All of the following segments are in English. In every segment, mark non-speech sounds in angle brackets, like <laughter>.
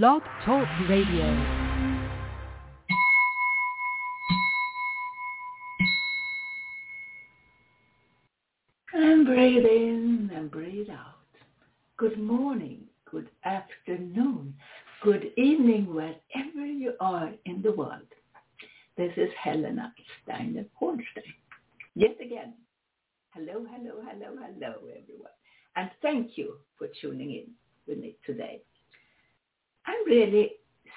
Blog Talk Radio. And breathe in and breathe out. Good morning, good afternoon, good evening, wherever you are in the world. This is Helena Steiner Hornstein. Yet again, hello, hello, hello, hello, everyone. And thank you for tuning in with me today. I'm really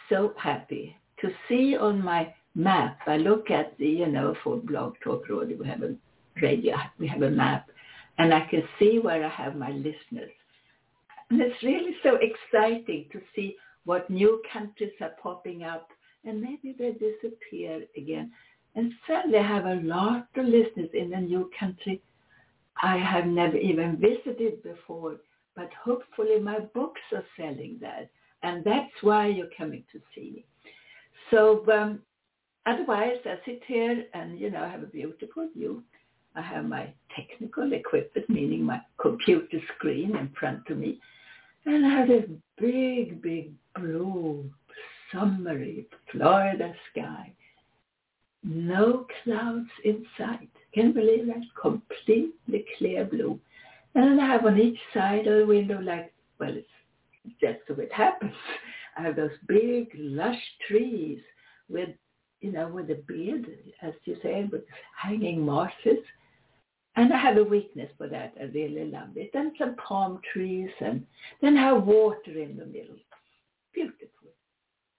so happy to see on my map, I look at the, you know, for Blog Talk Radio, we have a radio, we have a map, and I can see where I have my listeners. And it's really so exciting to see what new countries are popping up and maybe they disappear again. And suddenly I have a lot of listeners in a new country I have never even visited before, but hopefully my books are selling there. And that's why you're coming to see me. So um, otherwise, I sit here and, you know, I have a beautiful view. I have my technical equipment, meaning my computer screen in front of me. And I have this big, big blue, summery Florida sky. No clouds in sight. Can you believe that? Completely clear blue. And I have on each side of the window like, well, it's just so it happens. <laughs> I have those big, lush trees with, you know, with a beard, as you say, with hanging mosses. And I have a weakness for that. I really love it. And some palm trees and then have water in the middle. Beautiful.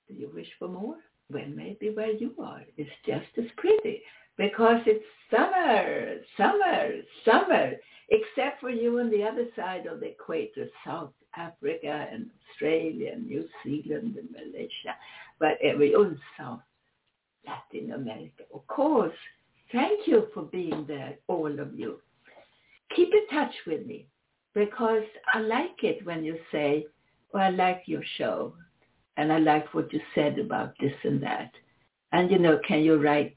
Do you wish for more? Well, maybe where you are is just as pretty because it's summer, summer, summer, except for you on the other side of the equator, South Africa and Australia and New Zealand and Malaysia, but on South Latin America. Of course, thank you for being there, all of you. Keep in touch with me because I like it when you say, well, I like your show and I like what you said about this and that. And, you know, can you write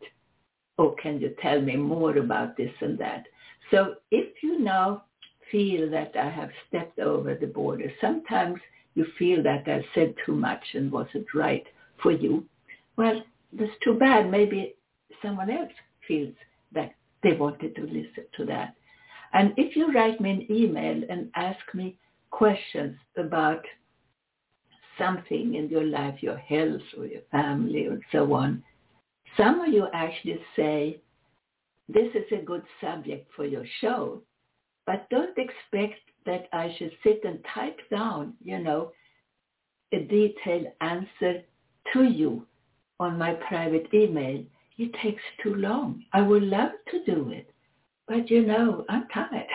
or can you tell me more about this and that? So if you now feel that I have stepped over the border, sometimes you feel that I said too much and wasn't right for you. Well, that's too bad. Maybe someone else feels that they wanted to listen to that. And if you write me an email and ask me questions about something in your life, your health or your family or so on, some of you actually say, this is a good subject for your show, but don't expect that I should sit and type down, you know, a detailed answer to you on my private email. It takes too long. I would love to do it, but you know, I'm tired.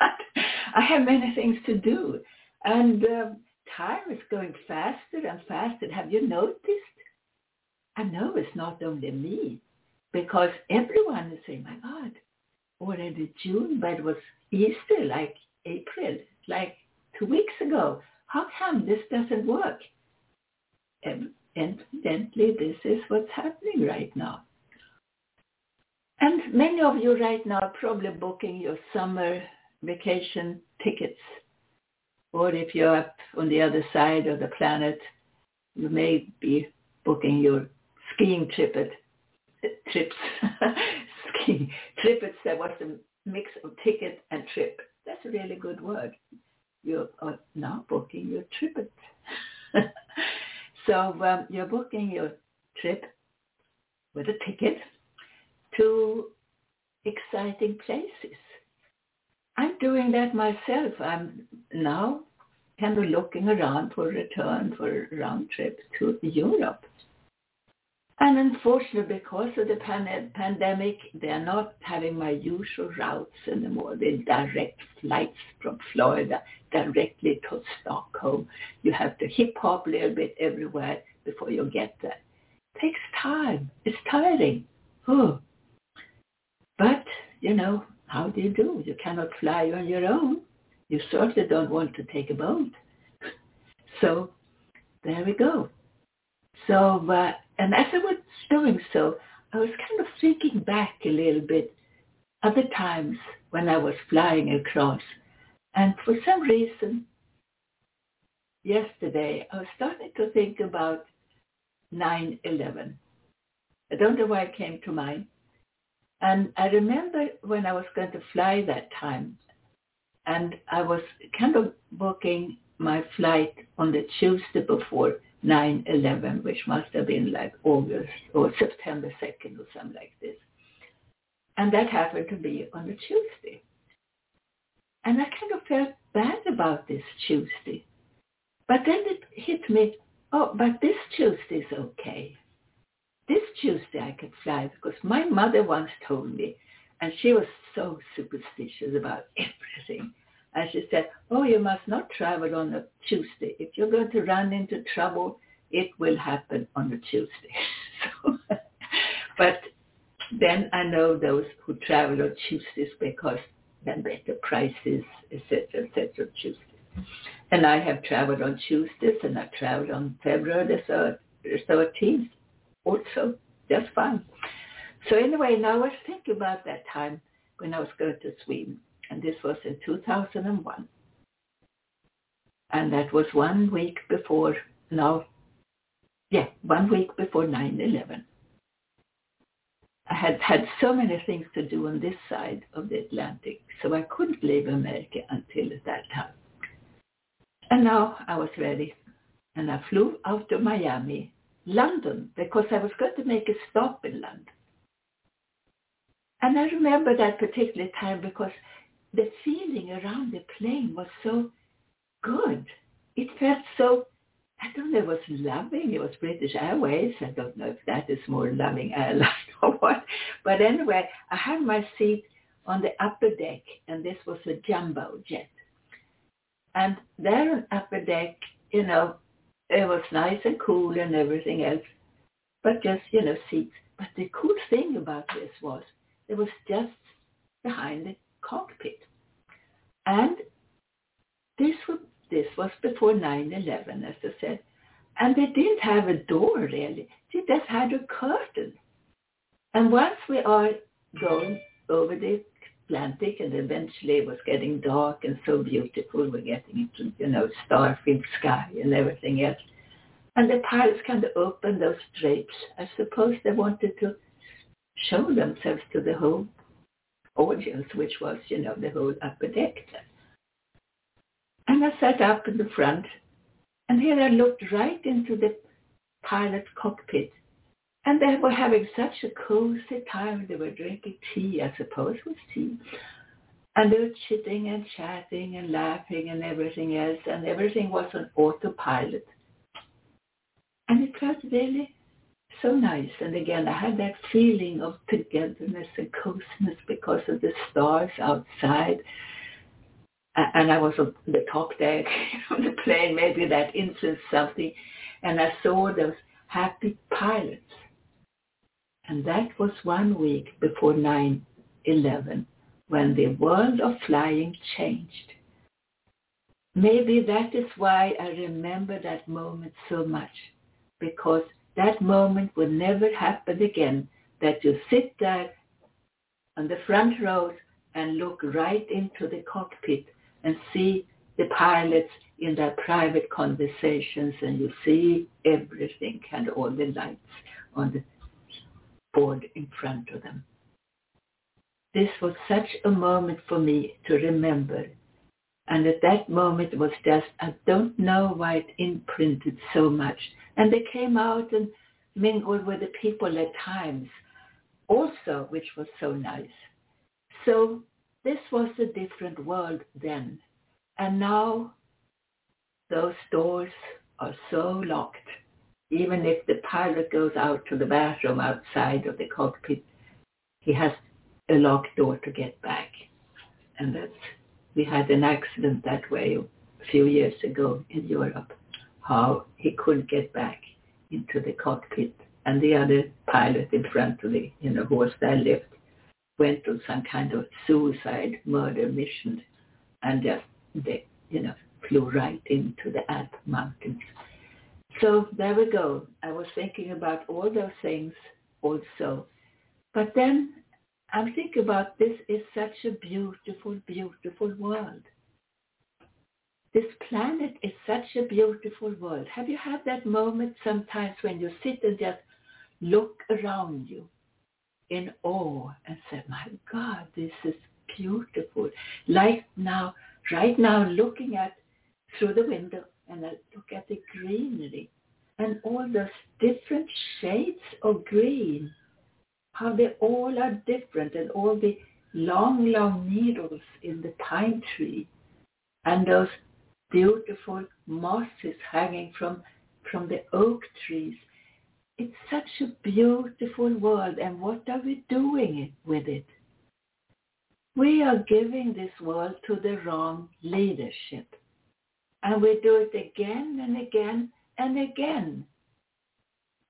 <laughs> I have many things to do, and um, time is going faster and faster. Have you noticed? I know it's not only me, because everyone is saying, my God, already June, but it was Easter, like April, like two weeks ago. How come this doesn't work? And evidently, this is what's happening right now. And many of you right now are probably booking your summer vacation tickets or if you're up on the other side of the planet, you may be booking your skiing trip at, trips. <laughs> <laughs> trips, that was a mix of ticket and trip. That's a really good word. You are now booking your trip. <laughs> so um, you're booking your trip with a ticket to exciting places. I'm doing that myself. I'm now kind of looking around for a return for a round trip to Europe. And unfortunately, because of the pan- pandemic, they're not having my usual routes anymore. The direct flights from Florida directly to Stockholm. You have to hip hop a little bit everywhere before you get there. It takes time. It's tiring. Oh. But, you know, how do you do? You cannot fly on your own. You certainly don't want to take a boat. <laughs> So there we go. So, uh, and as I was doing so, I was kind of thinking back a little bit other times when I was flying across. And for some reason, yesterday, I was starting to think about 9-11. I don't know why it came to mind. And I remember when I was going to fly that time, and I was kind of booking my flight on the Tuesday before 9-11, which must have been like August or September 2nd or something like this. And that happened to be on a Tuesday. And I kind of felt bad about this Tuesday. But then it hit me, oh, but this Tuesday is okay. This Tuesday I can fly because my mother once told me, and she was so superstitious about <laughs> everything. And she said, oh, you must not travel on a Tuesday. If you're going to run into trouble, it will happen on a Tuesday. <laughs> so, but then I know those who travel on Tuesdays because then better prices, etc., etc., Tuesdays. And I have traveled on Tuesdays and I traveled on February the 13th also, just fine. So anyway, now I was thinking about that time when I was going to Sweden and this was in 2001. And that was one week before, no, yeah, one week before 9-11. I had had so many things to do on this side of the Atlantic, so I couldn't leave America until that time. And now I was ready, and I flew out of Miami, London, because I was going to make a stop in London. And I remember that particular time because the feeling around the plane was so good. It felt so, I don't know, it was loving. It was British Airways. I don't know if that is more loving airline <laughs> or what. But anyway, I had my seat on the upper deck, and this was a jumbo jet. And there on upper deck, you know, it was nice and cool and everything else, but just, you know, seats. But the cool thing about this was it was just behind the cockpit. And this was, this was before 9-11, as I said. And they didn't have a door, really. They just had a curtain. And once we are going over the Atlantic and eventually it was getting dark and so beautiful, we're getting into, you know, star-filled sky and everything else. And the pilots kind of opened those drapes. I suppose they wanted to show themselves to the whole audience, which was, you know, the whole upper deck. And I sat up in the front, and here I looked right into the pilot's cockpit. And they were having such a cozy time. They were drinking tea, I suppose it was tea. And they were chitting and chatting and laughing and everything else, and everything was on autopilot. And it felt really so nice. And again, I had that feeling of togetherness and closeness because of the stars outside. And I was on the top deck <laughs> of the plane. Maybe that influenced something. And I saw those happy pilots. And that was one week before 9-11 when the world of flying changed. Maybe that is why I remember that moment so much, because that moment will never happen again, that you sit there on the front rows and look right into the cockpit and see the pilots in their private conversations and you see everything and all the lights on the board in front of them. This was such a moment for me to remember. And at that moment it was just, I don't know why it imprinted so much and they came out and mingled with the people at times also, which was so nice. So this was a different world then. And now those doors are so locked. Even if the pilot goes out to the bathroom outside of the cockpit, he has a locked door to get back. And that's, we had an accident that way a few years ago in Europe how he couldn't get back into the cockpit. And the other pilot in front of the, you know, was there left, went on some kind of suicide murder mission and just, they, you know, flew right into the Alp mountains. So there we go. I was thinking about all those things also. But then I'm thinking about this is such a beautiful, beautiful world. this planet is such a beautiful world. Have you had that moment sometimes when you sit and just look around you in awe and say, my God, this is beautiful. Like now, right now, looking at through the window and I look at the greenery and all those different shades of green, how they all are different and all the long, long needles in the pine tree and those beautiful mosses hanging from, from the oak trees. It's such a beautiful world and what are we doing with it? We are giving this world to the wrong leadership. And we do it again and again and again.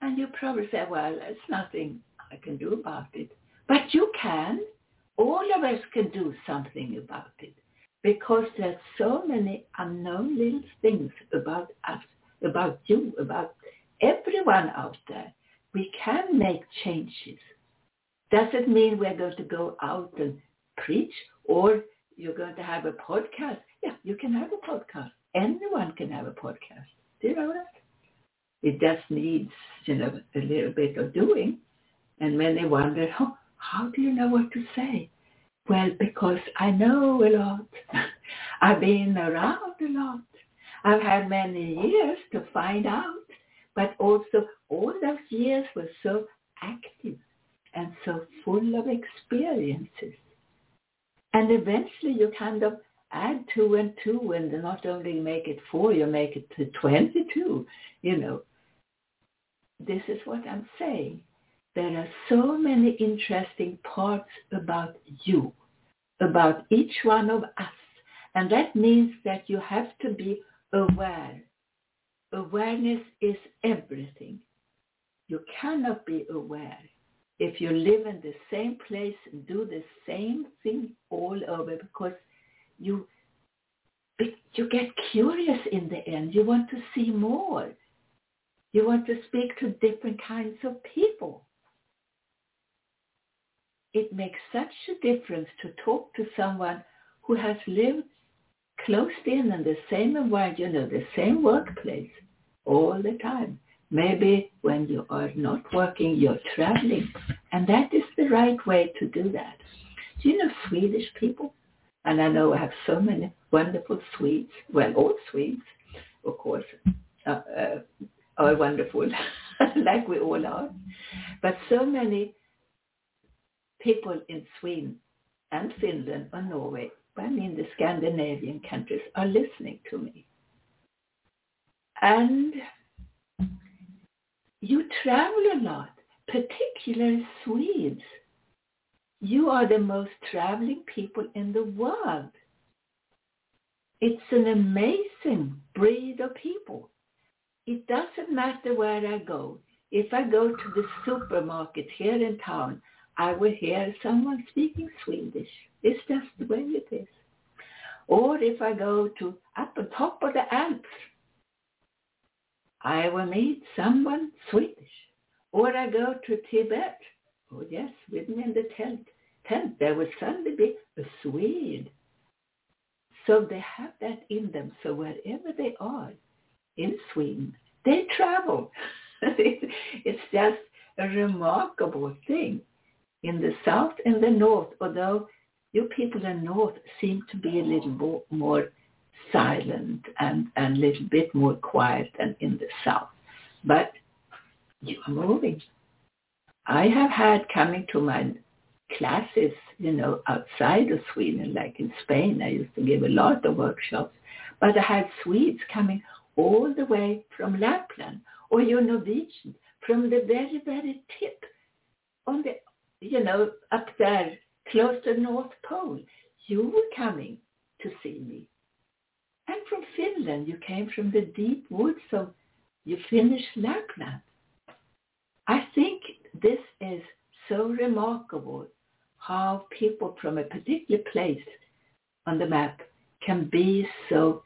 And you probably say, well, it's nothing I can do about it. But you can. All of us can do something about it because there's so many unknown little things about us, about you, about everyone out there. We can make changes. Does it mean we're going to go out and preach or you're going to have a podcast? Yeah, you can have a podcast. Anyone can have a podcast. Do you know that? It just needs, you know, a little bit of doing. And many wonder, oh, how do you know what to say? Well, because I know a lot. <laughs> I've been around a lot. I've had many years to find out. But also all those years were so active and so full of experiences. And eventually you kind of add two and two and not only make it four, you make it to 22, you know. This is what I'm saying there are so many interesting parts about you, about each one of us. And that means that you have to be aware. Awareness is everything. You cannot be aware if you live in the same place and do the same thing all over because you you get curious in the end. You want to see more. You want to speak to different kinds of people it makes such a difference to talk to someone who has lived close in in the same environment, you know, the same workplace all the time. Maybe when you are not working, you're traveling. And that is the right way to do that. Do you know Swedish people? And I know I have so many wonderful Swedes. Well, all Swedes, of course, uh, uh, are wonderful, <laughs> like we all are. But so many people in Sweden and Finland or Norway, I mean the Scandinavian countries, are listening to me. And you travel a lot, particularly Swedes. You are the most traveling people in the world. It's an amazing breed of people. It doesn't matter where I go. If I go to the supermarket here in town, I will hear someone speaking Swedish. It's just the way it is. Or if I go to up on top of the Alps, I will meet someone Swedish. Or I go to Tibet. Oh yes, me in the tent. Tent, there will suddenly be a Swede. So they have that in them. So wherever they are in Sweden, they travel. <laughs> it's just a remarkable thing in the south and the north, although you people in the north seem to be a little more silent and, and a little bit more quiet than in the south. But you are moving. I have had coming to my classes, you know, outside of Sweden, like in Spain. I used to give a lot of workshops. But I had Swedes coming all the way from Lapland or your Norwegian, from the very, very tip on the you know, up there close to the North Pole. You were coming to see me. And from Finland, you came from the deep woods of you Lapland. I think this is so remarkable how people from a particular place on the map can be so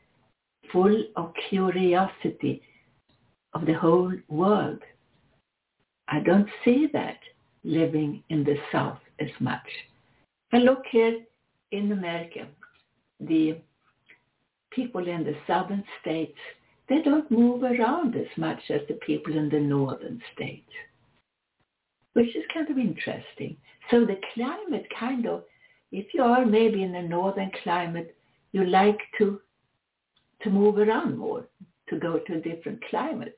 full of curiosity of the whole world. I don't see that living in the South as much. And look here in America, the people in the southern states, they don't move around as much as the people in the northern states, which is kind of interesting. So the climate kind of, if you are maybe in a northern climate, you like to to move around more, to go to a different climate,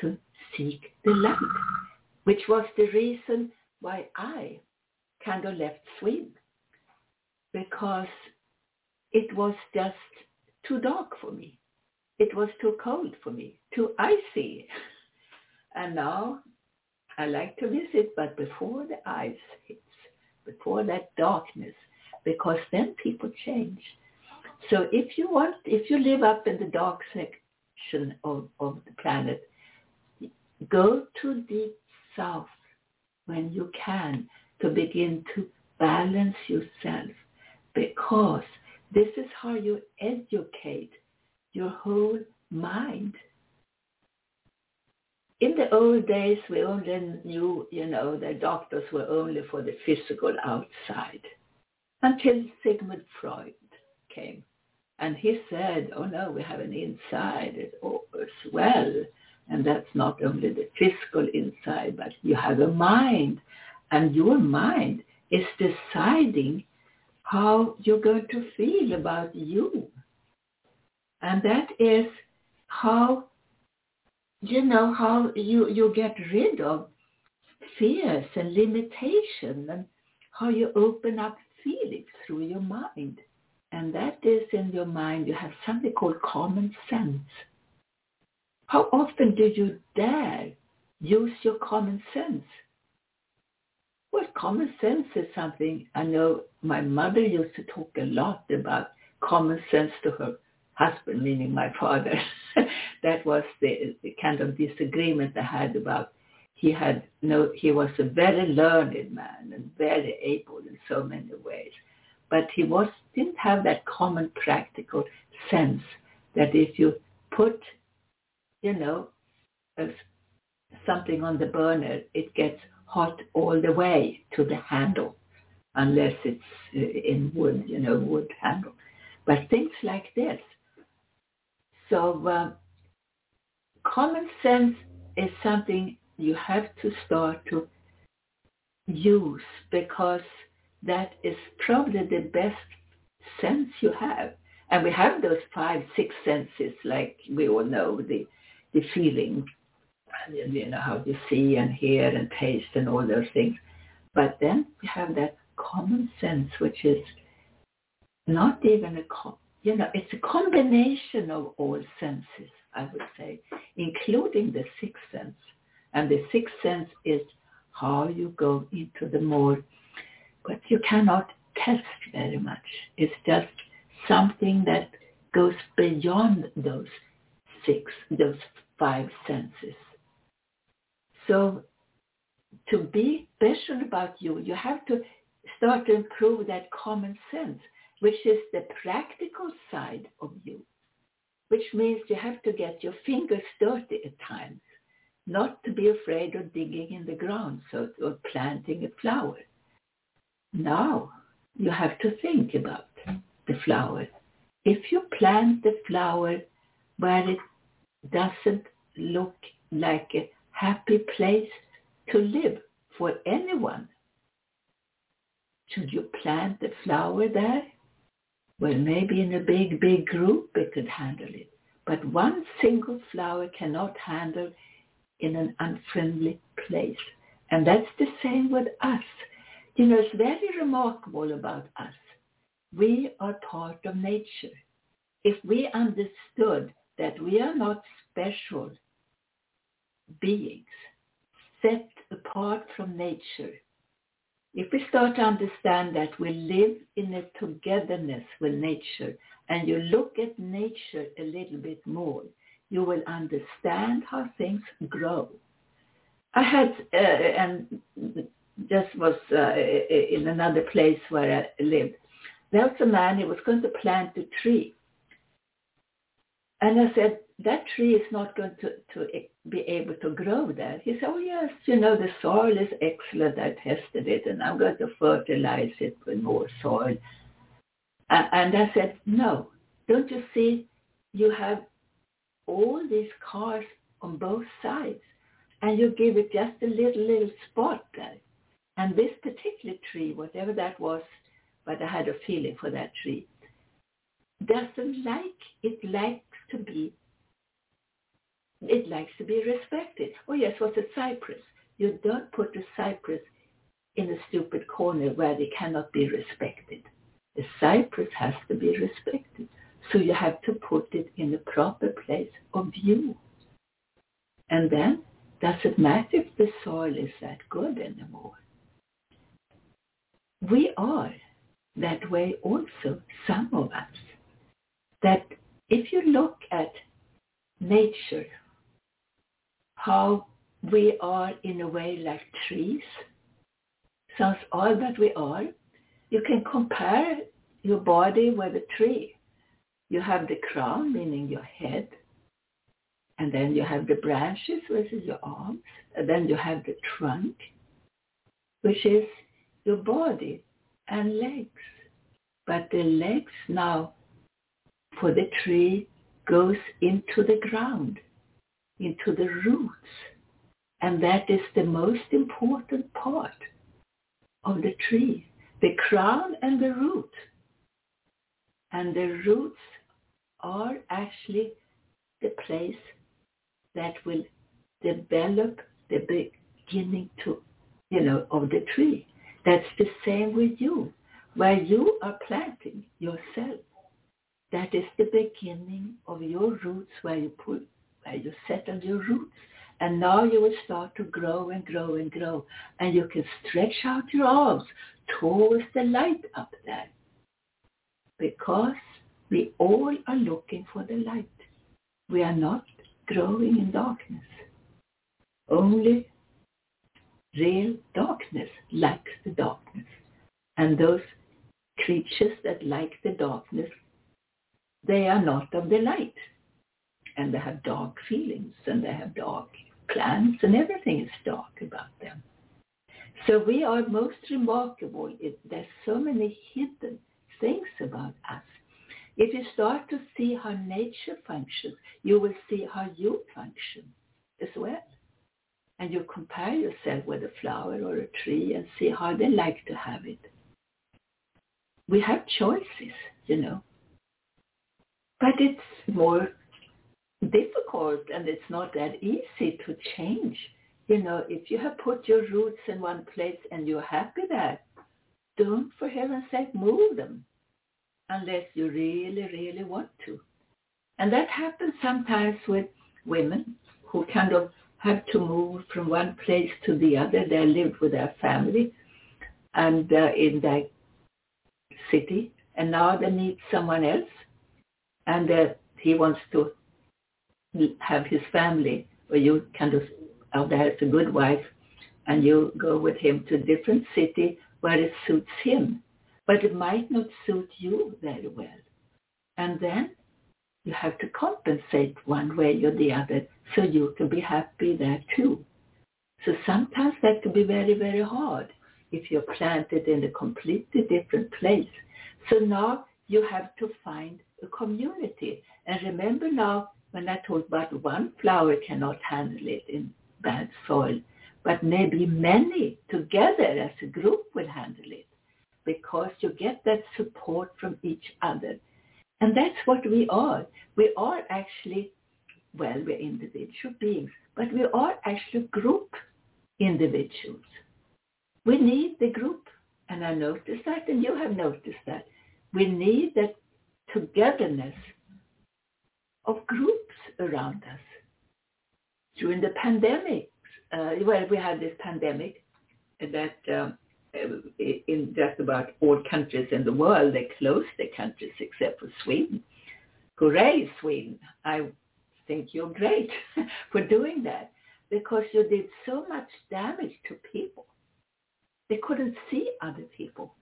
to seek the light, which was the reason why I kind of left Sweden because it was just too dark for me. It was too cold for me, too icy. <laughs> And now I like to visit, but before the ice hits, before that darkness, because then people change. So if you want, if you live up in the dark section of, of the planet, go to deep south when you can to begin to balance yourself because this is how you educate your whole mind. In the old days, we only knew, you know, that doctors were only for the physical outside until Sigmund Freud came. And he said, oh no, we have an inside as well. And that's not only the physical inside, but you have a mind. And your mind is deciding how you're going to feel about you. And that is how, you know, how you, you get rid of fears and limitation and how you open up feelings through your mind. And that is in your mind, you have something called common sense. How often do you dare use your common sense? Well, common sense is something I know my mother used to talk a lot about common sense to her husband, meaning my father. <laughs> that was the, the, kind of disagreement I had about he had no he was a very learned man and very able in so many ways. But he was didn't have that common practical sense that if you put, you know, something on the burner, it gets hot all the way to the handle, unless it's uh, in wood, you know, wood handle. But things like this. So uh, common sense is something you have to start to use because that is probably the best sense you have. And we have those five, six senses, like we all know, the, the feeling, you know, how you see and hear and taste and all those things. But then we have that common sense, which is not even a, com- you know, it's a combination of all senses, I would say, including the sixth sense. And the sixth sense is how you go into the more, but you cannot test very much. It's just something that goes beyond those six, those five senses. So to be special about you, you have to start to improve that common sense, which is the practical side of you, which means you have to get your fingers dirty at times, not to be afraid of digging in the ground so, or planting a flower. Now you have to think about the flower. If you plant the flower where it doesn't look like a happy place to live for anyone. Should you plant the flower there? Well, maybe in a big, big group it could handle it. But one single flower cannot handle in an unfriendly place. And that's the same with us. You know, it's very remarkable about us. We are part of nature. If we understood that we are not special beings set apart from nature. If we start to understand that we live in a togetherness with nature and you look at nature a little bit more, you will understand how things grow. I had, uh, and just was uh, in another place where I lived, there was a man, he was going to plant a tree. And I said, that tree is not going to, to be able to grow there. He said, oh yes, you know, the soil is excellent. I tested it and I'm going to fertilize it with more soil. And I said, no, don't you see you have all these cars on both sides and you give it just a little, little spot there. And this particular tree, whatever that was, but I had a feeling for that tree, doesn't like, it likes to be, it likes to be respected. Oh yes, what's a cypress? You don't put a cypress in a stupid corner where they cannot be respected. The cypress has to be respected. So you have to put it in the proper place of view. And then does it matter if the soil is that good anymore? We are that way also, some of us. That if you look at nature, how we are in a way like trees, since all that we are. You can compare your body with a tree. You have the crown, meaning your head, and then you have the branches, which is your arms, and then you have the trunk, which is your body and legs. But the legs now for the tree goes into the ground, into the roots. And that is the most important part of the tree, the crown and the root. And the roots are actually the place that will develop the beginning to, you know, of the tree. That's the same with you. Where you are planting yourself, that is the beginning of your roots where you put, where you settle your roots. And now you will start to grow and grow and grow. And you can stretch out your arms towards the light up there. Because we all are looking for the light. We are not growing in darkness. Only real darkness likes the darkness. And those creatures that like the darkness, they are not of the light. And they have dark feelings and they have dark plans and everything is dark about them. So we are most remarkable. It, there's so many hidden things about us if you start to see how nature functions, you will see how you function as well. And you compare yourself with a flower or a tree and see how they like to have it. We have choices, you know. But it's more difficult and it's not that easy to change. You know, if you have put your roots in one place and you're happy there, don't for heaven's sake move them unless you really, really want to. And that happens sometimes with women who kind of have to move from one place to the other. They lived with their family and uh, in their city, and now they need someone else, and that he wants to have his family, or you kind of out there as a good wife, and you go with him to a different city where it suits him but it might not suit you very well. And then you have to compensate one way or the other so you can be happy there too. So sometimes that can be very, very hard if you're planted in a completely different place. So now you have to find a community. And remember now when I talked about one flower cannot handle it in bad soil, but maybe many together as a group will handle it because you get that support from each other. And that's what we are. We are actually, well, we're individual beings, but we are actually group individuals. We need the group, and I noticed that, and you have noticed that. We need that togetherness of groups around us. During the pandemic, uh, well, we had this pandemic that um, in just about all countries in the world, they closed their countries except for Sweden. Hooray, Sweden. I think you're great <laughs> for doing that because you did so much damage to people. They couldn't see other people.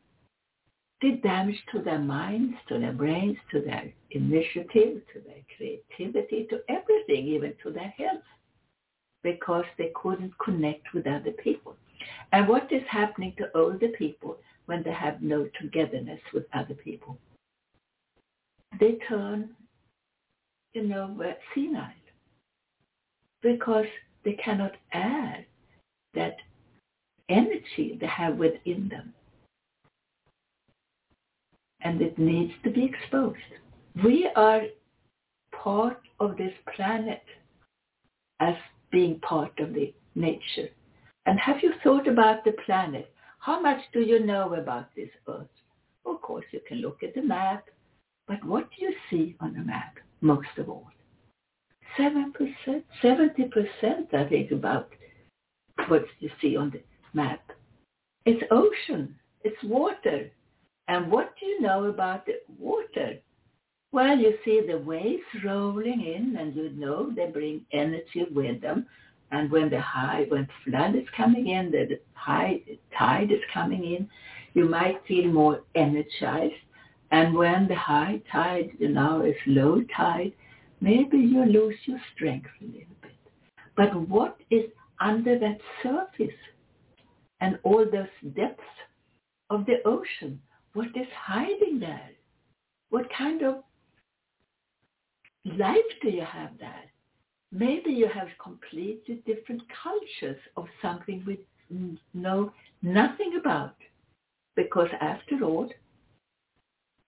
Did damage to their minds, to their brains, to their initiative, to their creativity, to everything, even to their health, because they couldn't connect with other people. And what is happening to older people when they have no togetherness with other people? they turn, you know, uh, senile because they cannot add that energy they have within them. And it needs to be exposed. We are part of this planet as being part of the nature. And have you thought about the planet? How much do you know about this earth? Of course, you can look at the map, but what do you see on the map most of all? 7%, 70% I think about what you see on the map. It's ocean, it's water. And what do you know about the water? Well, you see the waves rolling in and you know they bring energy with them. And when the high, when flood is coming in, the high tide is coming in, you might feel more energized. And when the high tide, you know, is low tide, maybe you lose your strength a little bit. But what is under that surface and all those depths of the ocean? What is hiding there? What kind of life do you have there? Maybe you have completely different cultures of something we know nothing about. Because after all,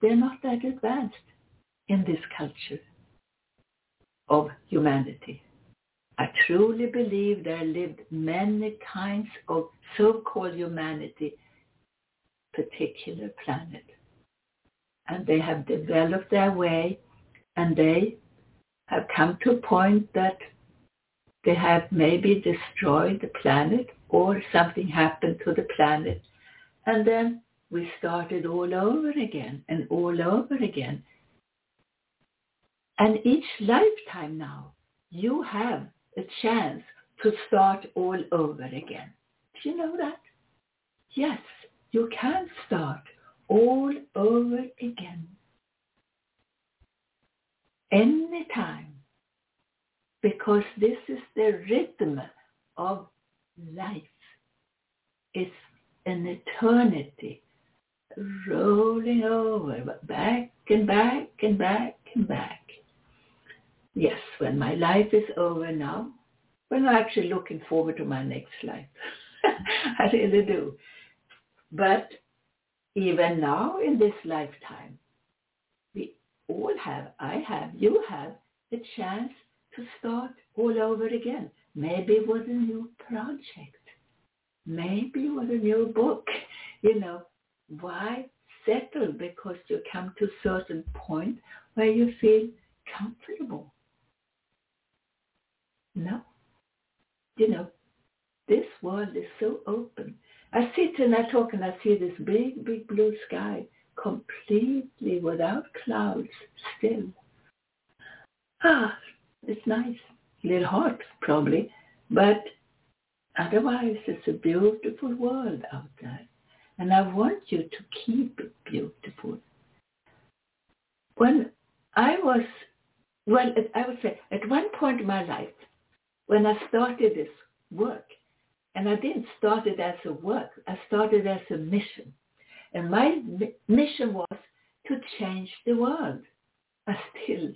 they're not that advanced in this culture of humanity. I truly believe there lived many kinds of so-called humanity, particular planet. And they have developed their way and they have come to a point that they have maybe destroyed the planet or something happened to the planet. And then we started all over again and all over again. And each lifetime now, you have a chance to start all over again. Do you know that? Yes, you can start all over again. Anytime. Because this is the rhythm of life. It's an eternity rolling over, back and back and back and back. Yes, when my life is over now, when I'm actually looking forward to my next life. <laughs> I really do. But even now in this lifetime, we all have, I have, you have, the chance to start all over again. Maybe with a new project. Maybe with a new book. You know, why settle? Because you come to a certain point where you feel comfortable. No. You know, this world is so open. I sit and I talk and I see this big, big blue sky completely without clouds still. Ah, it's nice. A little hot probably, but otherwise it's a beautiful world out there. And I want you to keep it beautiful. When I was, well, I would say at one point in my life, when I started this work, and I didn't start it as a work, I started as a mission. And my mission was to change the world. I still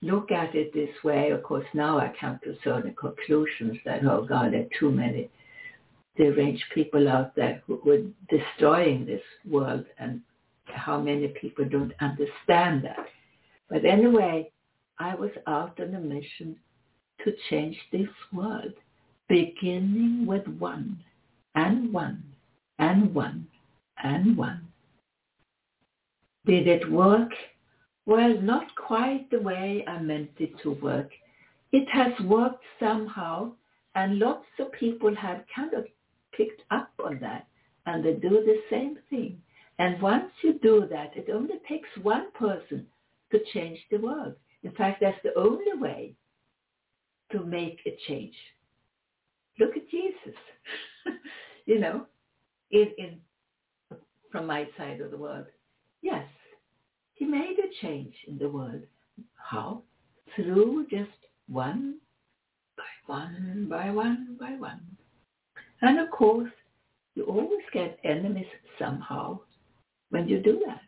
look at it this way. Of course, now I come to certain conclusions that, oh God, there are too many deranged people out there who are destroying this world and how many people don't understand that. But anyway, I was out on a mission to change this world, beginning with one and one and one and one. Did it work? Well, not quite the way I meant it to work. It has worked somehow, and lots of people have kind of picked up on that, and they do the same thing. And once you do that, it only takes one person to change the world. In fact, that's the only way to make a change. Look at Jesus, <laughs> you know, in, in from my side of the world. Yes, he made a change in the world. How? Through just one by one by one by one. And of course, you always get enemies somehow when you do that.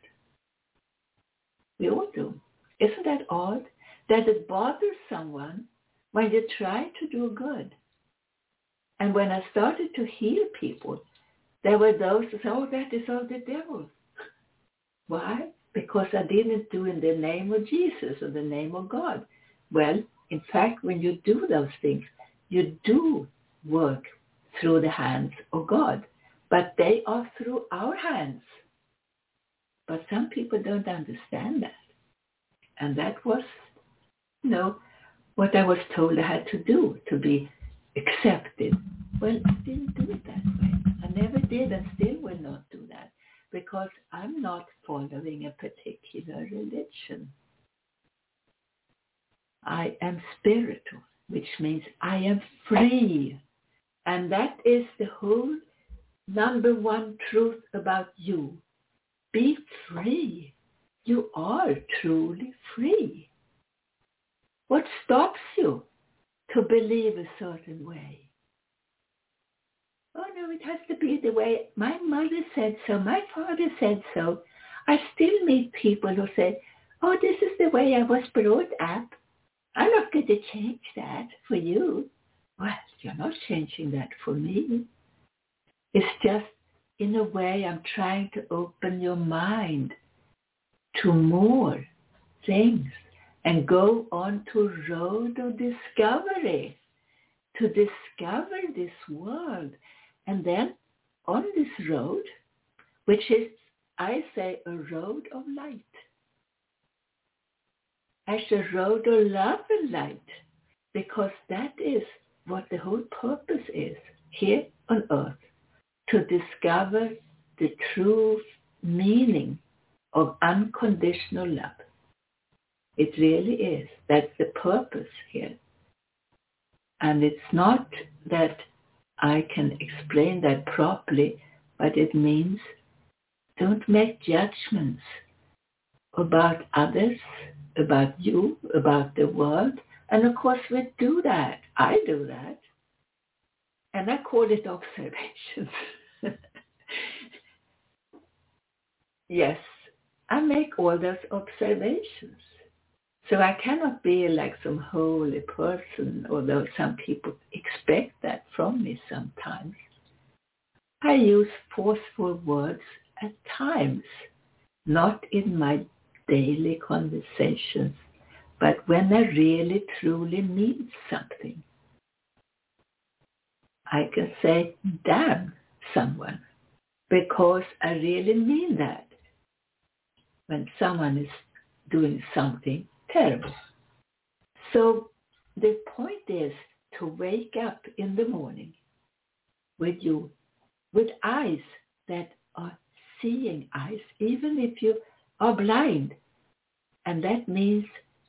We all do. Isn't that odd? That it bothers someone when you try to do good. And when I started to heal people, there were those who said, oh, that is all the devil. Why? Because I didn't do in the name of Jesus or the name of God. Well, in fact, when you do those things, you do work through the hands of God, but they are through our hands. But some people don't understand that. And that was, you know, what I was told I had to do to be accepted. Well, I didn't do it that way. I never did and still will not do that because I'm not following a particular religion. I am spiritual, which means I am free. And that is the whole number one truth about you. Be free. You are truly free. What stops you to believe a certain way? Oh no, it has to be the way my mother said so, my father said so. I still meet people who say, oh, this is the way I was brought up. I'm not going to change that for you. Well, you're not changing that for me. It's just, in a way, I'm trying to open your mind to more things and go on to road of discovery to discover this world. And then on this road, which is, I say, a road of light, as a road of love and light, because that is what the whole purpose is here on earth, to discover the true meaning of unconditional love. It really is. That's the purpose here. And it's not that I can explain that properly, but it means don't make judgments about others, about you, about the world. And of course we do that. I do that. And I call it <laughs> observations. <laughs> yes, I make all those observations. So I cannot be like some holy person, although some people expect that from me sometimes. I use forceful words at times, not in my daily conversations, but when I really truly mean something. I can say, damn someone, because I really mean that. When someone is doing something terrible. So the point is to wake up in the morning with you, with eyes that are seeing eyes, even if you are blind. And that means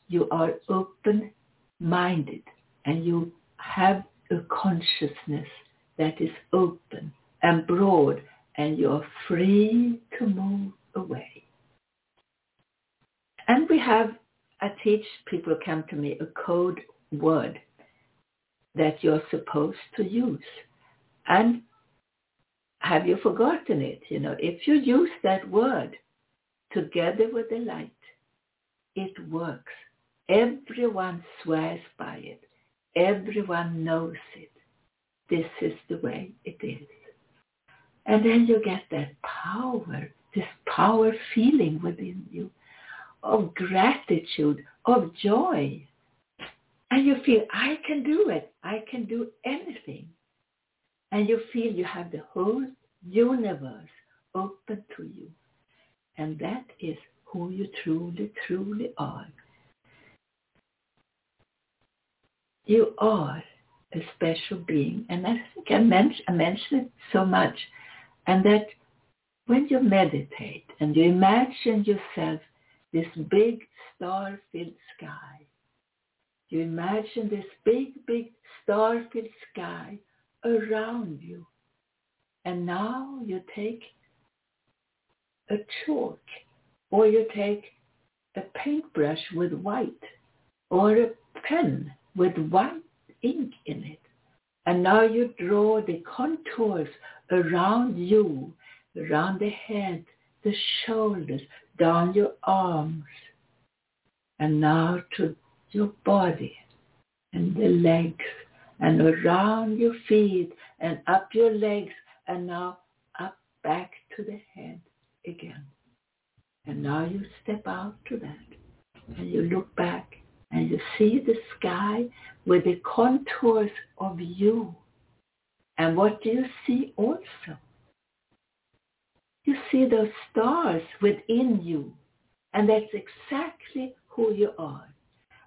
you are open-minded and you have a consciousness that is open and broad and you're free to move away. And we have I teach people come to me a code word that you're supposed to use. And have you forgotten it? You know, if you use that word together with the light, it works. Everyone swears by it. Everyone knows it. This is the way it is. And then you get that power, this power feeling within you of gratitude, of joy. And you feel, I can do it. I can do anything. And you feel you have the whole universe open to you. And that is who you truly, truly are. You are a special being. And I think I, mention, I mentioned it so much. And that when you meditate and you imagine yourself this big star-filled sky. You imagine this big, big star-filled sky around you. And now you take a chalk or you take a paintbrush with white or a pen with white ink in it. And now you draw the contours around you, around the head, the shoulders, down your arms, And now to your body and the legs and around your feet and up your legs and now up back to the head again. And now you step out to that and you look back and you see the sky with the contours of you. And what do you see also? See those stars within you. And that's exactly who you are.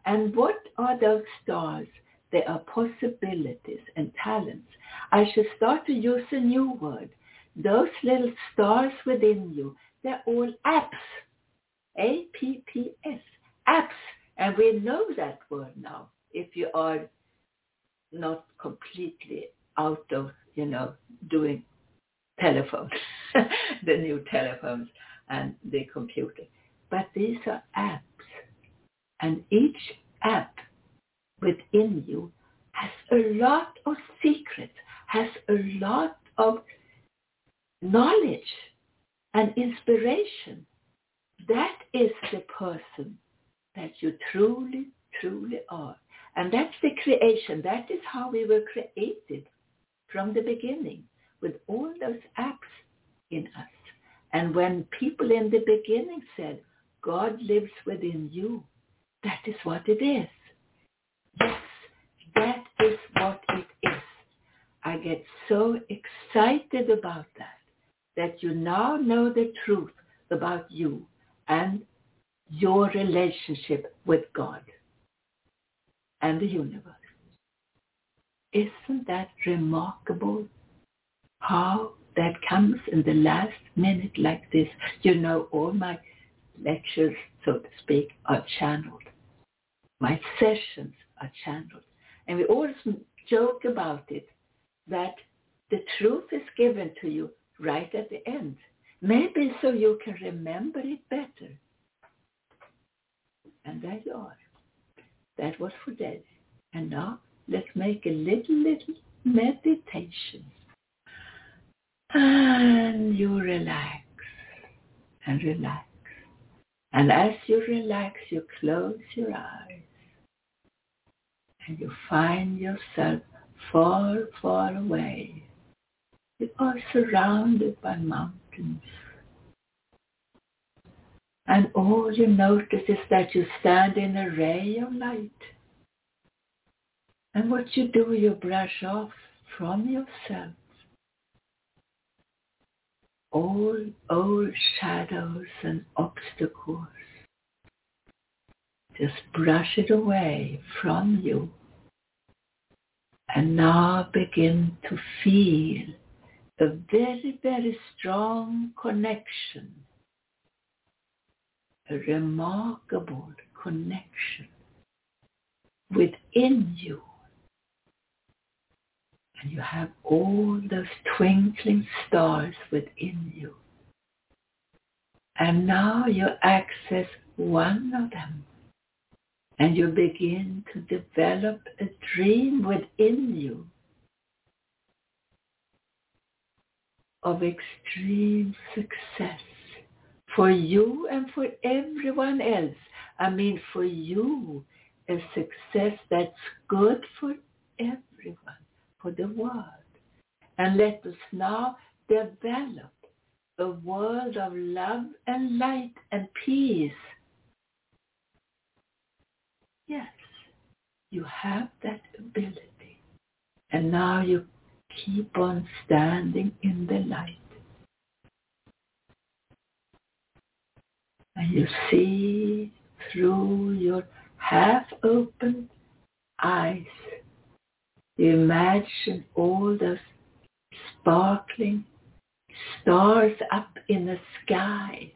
And what are those stars? They are possibilities and talents. I should start to use a new word. Those little stars within you, they're all apps. A-P-P-S. Apps. And we know that word now. If you are not completely out of, you know, doing telephones, <laughs> the new telephones and the computer. But these are apps. And each app within you has a lot of secrets, has a lot of knowledge and inspiration. That is the person that you truly, truly are. And that's the creation. That is how we were created from the beginning with all those apps in us. And when people in the beginning said, God lives within you, that is what it is. Yes, that is what it is. I get so excited about that, that you now know the truth about you and your relationship with God and the universe. Isn't that remarkable how that comes in the last minute like this? You know, all my lectures, so to speak, are channeled. My sessions are channeled. And we always joke about it, that the truth is given to you right at the end. Maybe so you can remember it better. And there you are. That was for today. And now let's make a little, little meditation. And you relax and relax. And as you relax, you close your eyes. And you find yourself far, far away. You are surrounded by mountains. And all you notice is that you stand in a ray of light. And what you do, you brush off from yourself all old shadows and obstacles. Just brush it away from you. And now begin to feel a very, very strong connection a remarkable connection within you. And you have all those twinkling stars within you. And now you access one of them. And you begin to develop a dream within you of extreme success for you and for everyone else. I mean, for you, a success that's good for everyone, for the world. And let us now develop a world of love and light and peace. Yes, you have that ability. And now you keep on standing in the light. and you see through your half-open eyes. Imagine all those sparkling stars up in the sky.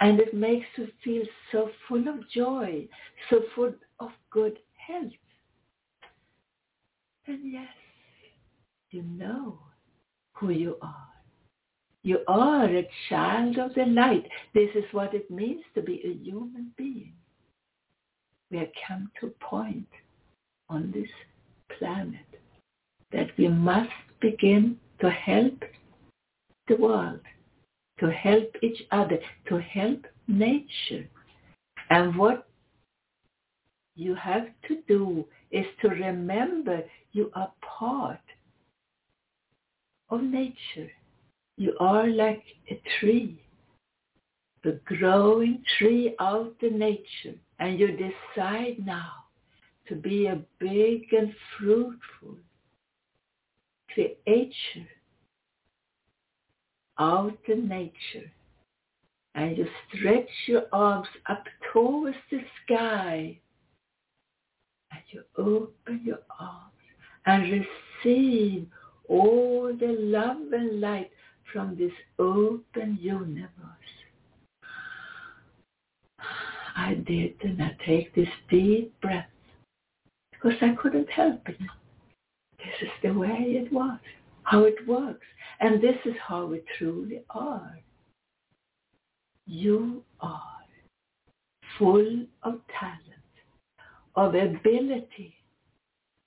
And it makes you feel so full of joy, so full of good health. And yes, you know who you are. You are a child of the light. This is what it means to be a human being. We have come to a point on this planet that we must begin to help the world, to help each other, to help nature. And what you have to do is to remember you are part of nature. You are like a tree, a growing tree out the nature. And you decide now to be a big and fruitful creature out in nature. And you stretch your arms up towards the sky and you open your arms and receive all the love and light from this open universe. I did, and I take this deep breath because I couldn't help it. This is the way it was, how it works. And this is how we truly are. You are full of talent of ability.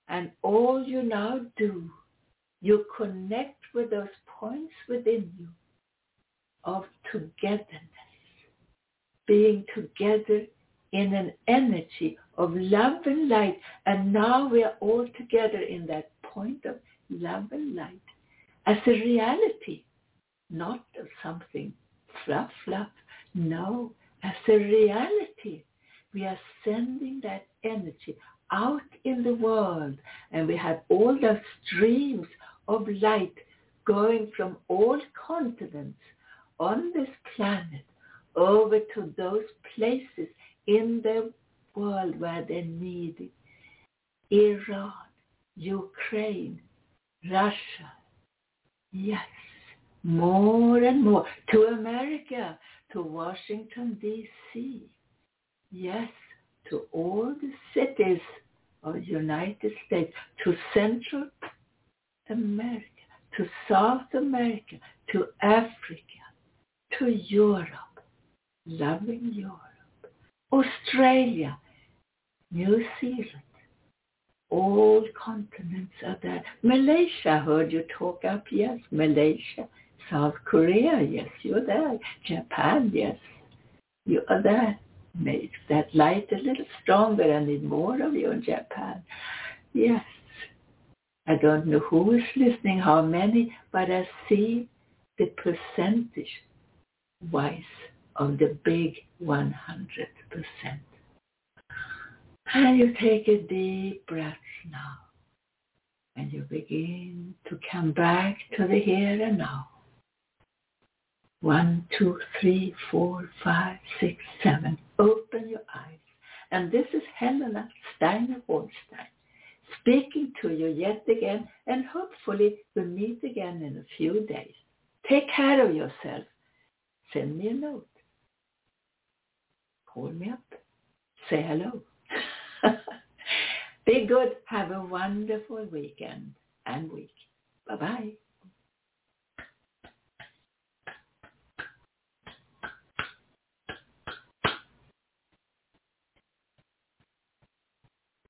And all you now do, you connect with those points within you of togetherness, being together in an energy of love and light. And now we are all together in that point of love and light as a reality, not of something fluff, fluff. No, as a reality we are sending that energy out in the world and we have all the streams of light going from all continents on this planet over to those places in the world where they need it. Iran, Ukraine, Russia. Yes, more and more. To America, to Washington, D.C. Yes, to all the cities of the United States, to Central America, to South America, to Africa, to Europe, loving Europe, Australia, New Zealand, all continents are there. Malaysia, heard you talk up, yes, Malaysia. South Korea, yes, you're there. Japan, yes, you are there makes that light a little stronger. I need more of you in Japan. Yes. I don't know who is listening, how many, but I see the percentage wise of the big 100%. And you take a deep breath now. And you begin to come back to the here and now. One, two, three, four, five, six, seven. Open your eyes. And this is Helena Steiner Hornstein speaking to you yet again and hopefully we'll meet again in a few days. Take care of yourself. Send me a note. Call me up. Say hello. <laughs> Be good. Have a wonderful weekend and week. Bye-bye.